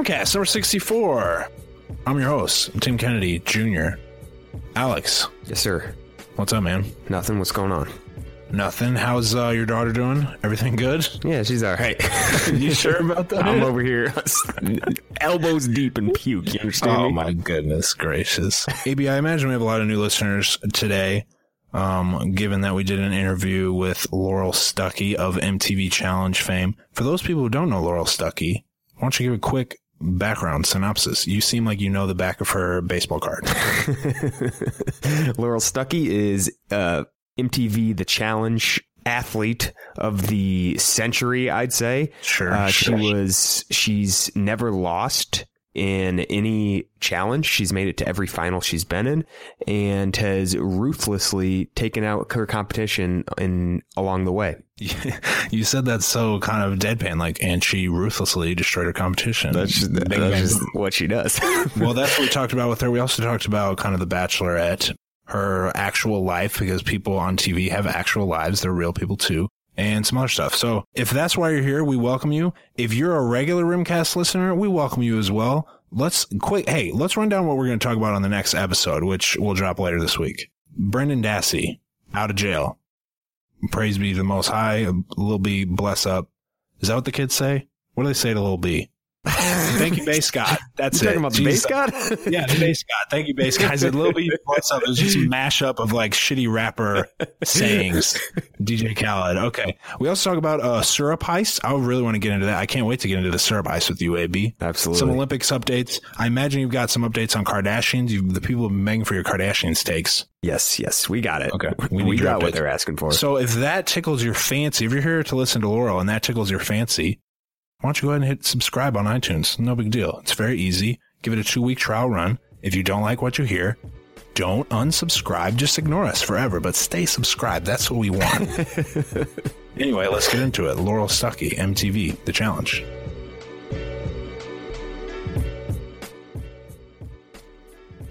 Rimcast number 64. I'm your host, I'm Tim Kennedy Jr. Alex, Yes, sir. what's up, man? Nothing. What's going on? Nothing. How's uh, your daughter doing? Everything good? Yeah, she's all right. you sure about that? I'm over here, elbows deep in puke. You understand Oh me? my goodness gracious. AB, I imagine we have a lot of new listeners today. Um, given that we did an interview with Laurel Stuckey of MTV Challenge fame. For those people who don't know Laurel Stuckey, why don't you give a quick background synopsis? You seem like you know the back of her baseball card. Laurel Stuckey is uh, MTV The Challenge athlete of the century, I'd say. Sure. Uh, sure. She was. She's never lost in any challenge. She's made it to every final she's been in, and has ruthlessly taken out her competition in along the way. you said that so kind of deadpan, like, and she ruthlessly destroyed her competition. That's just, that's just what she does. well, that's what we talked about with her. We also talked about kind of the Bachelorette, her actual life, because people on TV have actual lives. They're real people too, and some other stuff. So if that's why you're here, we welcome you. If you're a regular Rimcast listener, we welcome you as well. Let's quick. Hey, let's run down what we're going to talk about on the next episode, which we'll drop later this week. Brendan Dassey out of jail. Praise be the Most High. Lil B, bless up. Is that what the kids say? What do they say to Lil B? Thank you, Based God. That's You it. talking about the Based God? Yeah, the Based God. Thank you, Based God. I said Lil B, what's up? It was just a mashup of like shitty rapper sayings. DJ Khaled. Okay. We also talk about uh, syrup heist. I really want to get into that. I can't wait to get into the syrup heist with you, AB. Absolutely. Some Olympics updates. I imagine you've got some updates on Kardashians. You, the people have been begging for your Kardashians takes. Yes, yes, we got it. Okay. we, your got what they're asking for. So if that tickles your fancy, if you're here to listen to Laurel and that tickles your fancy, why don't you go ahead and hit subscribe on iTunes? No big deal. It's very easy. Give it a two week trial run. If you don't like what you hear, don't unsubscribe. Just ignore us forever, but stay subscribed. That's what we want. anyway, let's get into it. Laurel Stuckey, MTV, The Challenge.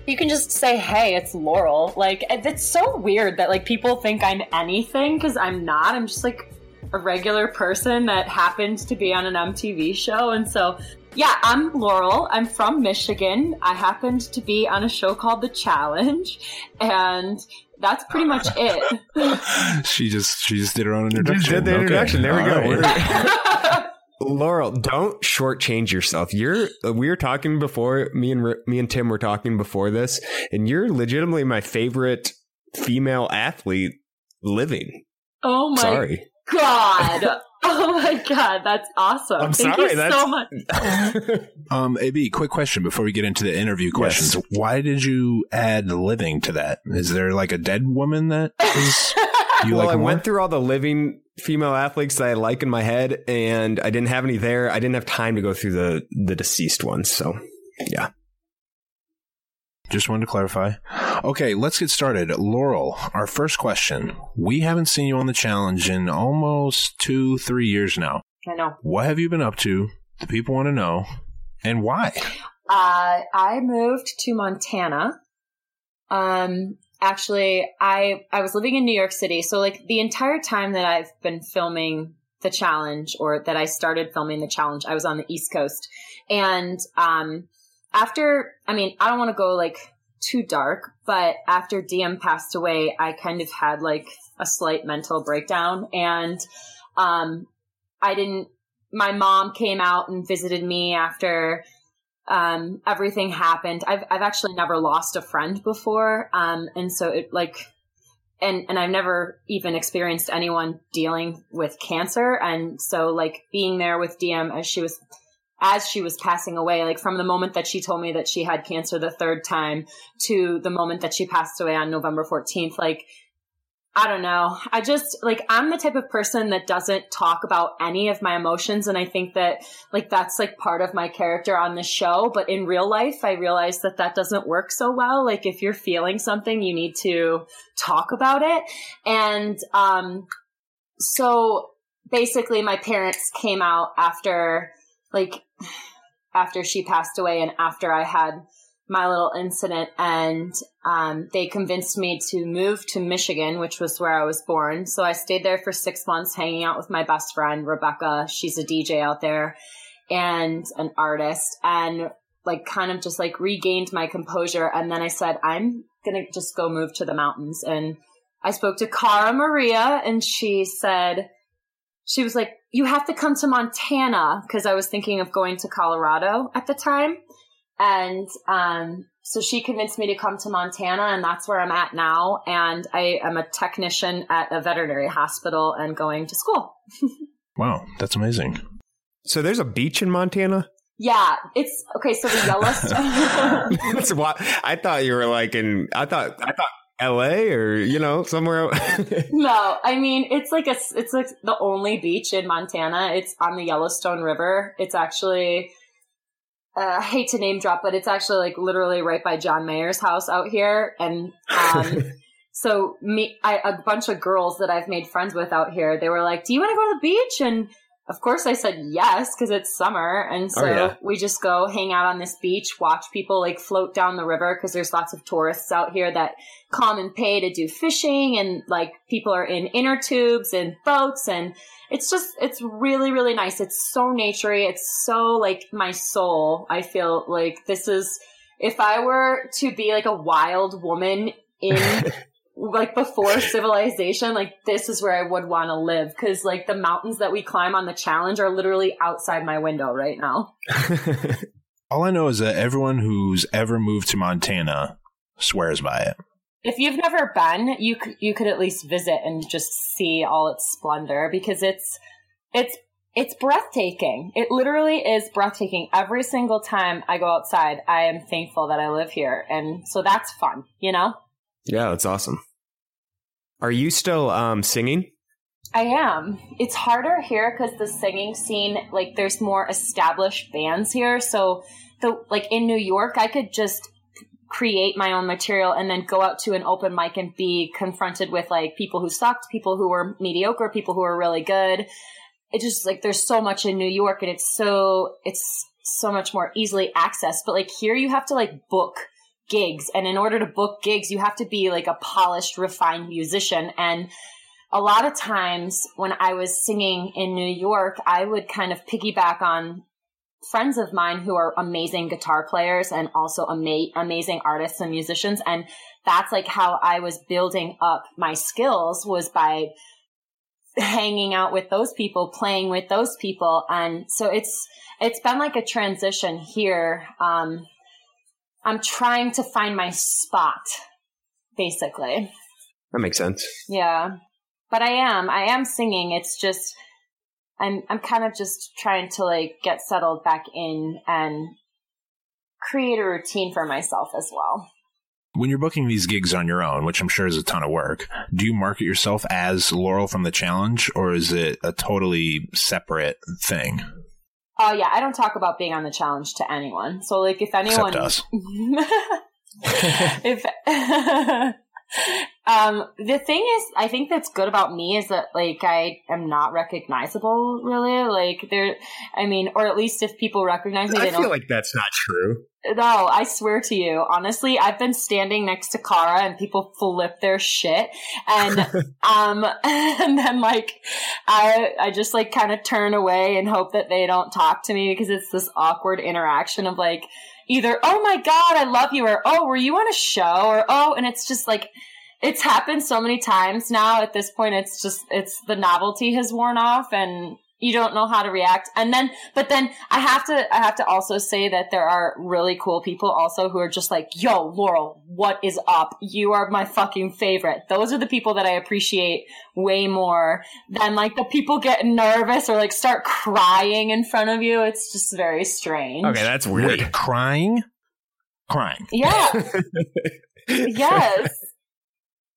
You can just say, "Hey, it's Laurel." Like it's so weird that like people think I'm anything because I'm not. I'm just like a regular person that happens to be on an MTV show, and so yeah, I'm Laurel. I'm from Michigan. I happened to be on a show called The Challenge, and that's pretty much it. she just she just did her own introduction. did the introduction. There we go. All right. Laurel, don't shortchange yourself. You're we were talking before me and me and Tim were talking before this, and you're legitimately my favorite female athlete living. oh my Sorry. God! Oh my god, that's awesome! I'm Thank sorry, you that's- so much. Um, AB, quick question before we get into the interview questions. Why did you add living to that? Is there like a dead woman that is you well, like I more? went through all the living female athletes that I like in my head, and I didn't have any there. I didn't have time to go through the the deceased ones. So, yeah. Just wanted to clarify. Okay, let's get started. Laurel, our first question. We haven't seen you on the challenge in almost two, three years now. I know. What have you been up to? The people want to know. And why? Uh, I moved to Montana. Um, actually, I I was living in New York City, so like the entire time that I've been filming the challenge, or that I started filming the challenge, I was on the East Coast, and um, after, I mean, I don't want to go like too dark, but after Diem passed away, I kind of had like a slight mental breakdown, and um, I didn't. My mom came out and visited me after um, everything happened. I've I've actually never lost a friend before, um, and so it like, and and I've never even experienced anyone dealing with cancer, and so like being there with Diem as she was as she was passing away, like from the moment that she told me that she had cancer the third time to the moment that she passed away on November fourteenth, like. I don't know. I just like I'm the type of person that doesn't talk about any of my emotions and I think that like that's like part of my character on the show but in real life i realize that that doesn't work so well like if you're feeling something you need to talk about it and um so basically my parents came out after like after she passed away and after i had my little incident and um, they convinced me to move to michigan which was where i was born so i stayed there for six months hanging out with my best friend rebecca she's a dj out there and an artist and like kind of just like regained my composure. And then I said, I'm to just go move to the mountains. And I spoke to Cara Maria and she said, she was like, you have to come to Montana because I was thinking of going to Colorado at the time. And um, so she convinced me to come to Montana, and that's where I'm at now. And I am a technician at a veterinary hospital and going to school. wow, that's amazing. So there's a beach in Montana? Yeah, it's okay. So the Yellowstone. That's why I thought you were like in. I thought I thought L.A. or you know somewhere. no, I mean it's like a it's like the only beach in Montana. It's on the Yellowstone River. It's actually uh, I hate to name drop, but it's actually like literally right by John Mayer's house out here. And um, so me, I, a bunch of girls that I've made friends with out here, they were like, "Do you want to go to the beach?" And of course, I said yes because it's summer, and oh, so oh, yeah. we just go hang out on this beach, watch people like float down the river because there's lots of tourists out here that come and pay to do fishing, and like people are in inner tubes and boats and it's just it's really really nice. It's so naturey. It's so like my soul. I feel like this is if i were to be like a wild woman in like before civilization like this is where i would want to live because like the mountains that we climb on the challenge are literally outside my window right now all i know is that everyone who's ever moved to montana swears by it if you've never been, you could, you could at least visit and just see all its splendor because it's it's it's breathtaking. It literally is breathtaking. Every single time I go outside, I am thankful that I live here, and so that's fun, you know. Yeah, that's awesome. Are you still um, singing? I am. It's harder here because the singing scene, like, there's more established bands here. So, the like in New York, I could just create my own material and then go out to an open mic and be confronted with like people who sucked, people who were mediocre, people who were really good. It just like there's so much in New York and it's so it's so much more easily accessed. But like here you have to like book gigs and in order to book gigs you have to be like a polished, refined musician and a lot of times when I was singing in New York, I would kind of piggyback on friends of mine who are amazing guitar players and also ama- amazing artists and musicians. And that's like how I was building up my skills was by hanging out with those people, playing with those people. And so it's, it's been like a transition here. Um, I'm trying to find my spot, basically. That makes sense. Yeah. But I am, I am singing. It's just, I'm I'm kind of just trying to like get settled back in and create a routine for myself as well. When you're booking these gigs on your own, which I'm sure is a ton of work, do you market yourself as Laurel from the challenge or is it a totally separate thing? Oh yeah, I don't talk about being on the challenge to anyone. So like if anyone us. if um, the thing is, I think that's good about me is that like I am not recognizable really. Like there, I mean, or at least if people recognize me, they don't. I feel like that's not true. No, I swear to you, honestly, I've been standing next to Cara and people flip their shit, and um, and then like I I just like kind of turn away and hope that they don't talk to me because it's this awkward interaction of like either, oh my God, I love you, or oh, were you on a show, or oh, and it's just like, it's happened so many times now at this point, it's just, it's the novelty has worn off and you don't know how to react. And then, but then I have to, I have to also say that there are really cool people also who are just like, yo, Laurel, what is up? You are my fucking favorite. Those are the people that I appreciate way more than like the people get nervous or like start crying in front of you. It's just very strange. Okay, that's weird. Wait, crying? Crying. Yeah. yes.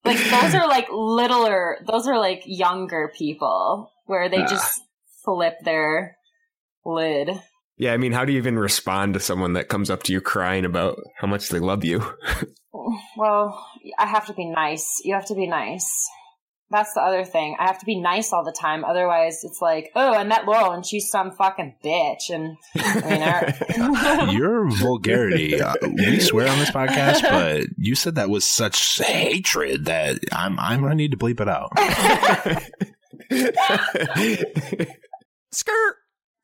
Like those are like littler, those are like younger people where they ah. just flip their lid. Yeah, I mean, how do you even respond to someone that comes up to you crying about how much they love you? well, I have to be nice. You have to be nice. That's the other thing. I have to be nice all the time. Otherwise, it's like, oh, I met Laurel and she's some fucking bitch. And I mean, your vulgarity. Uh, we swear on this podcast, but you said that with such hatred that I'm I'm gonna need to bleep it out. Skirt.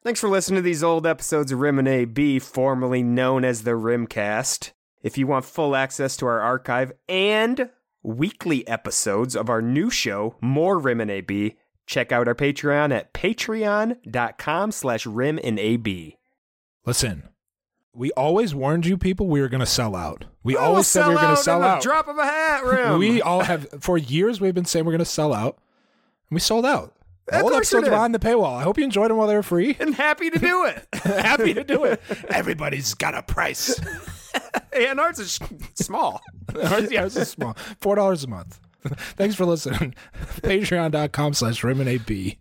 Thanks for listening to these old episodes of Rim and AB, formerly known as the Rimcast. If you want full access to our archive and weekly episodes of our new show, More Rim and AB, check out our Patreon at patreon.com slash rim and AB. Listen, we always warned you people we were going to sell out. We always said we were going to sell out. drop of a hat, Rim. We all have for years we've been saying we're going to sell out, and we sold out. Of Old episodes behind the paywall. I hope you enjoyed them while they were free. and happy to do it. Happy to do it. Everybody's got a price. and ours is small. Ours- yeah, it's small. Four dollars a month. Thanks for listening. Patreon.com slash Rim and AB.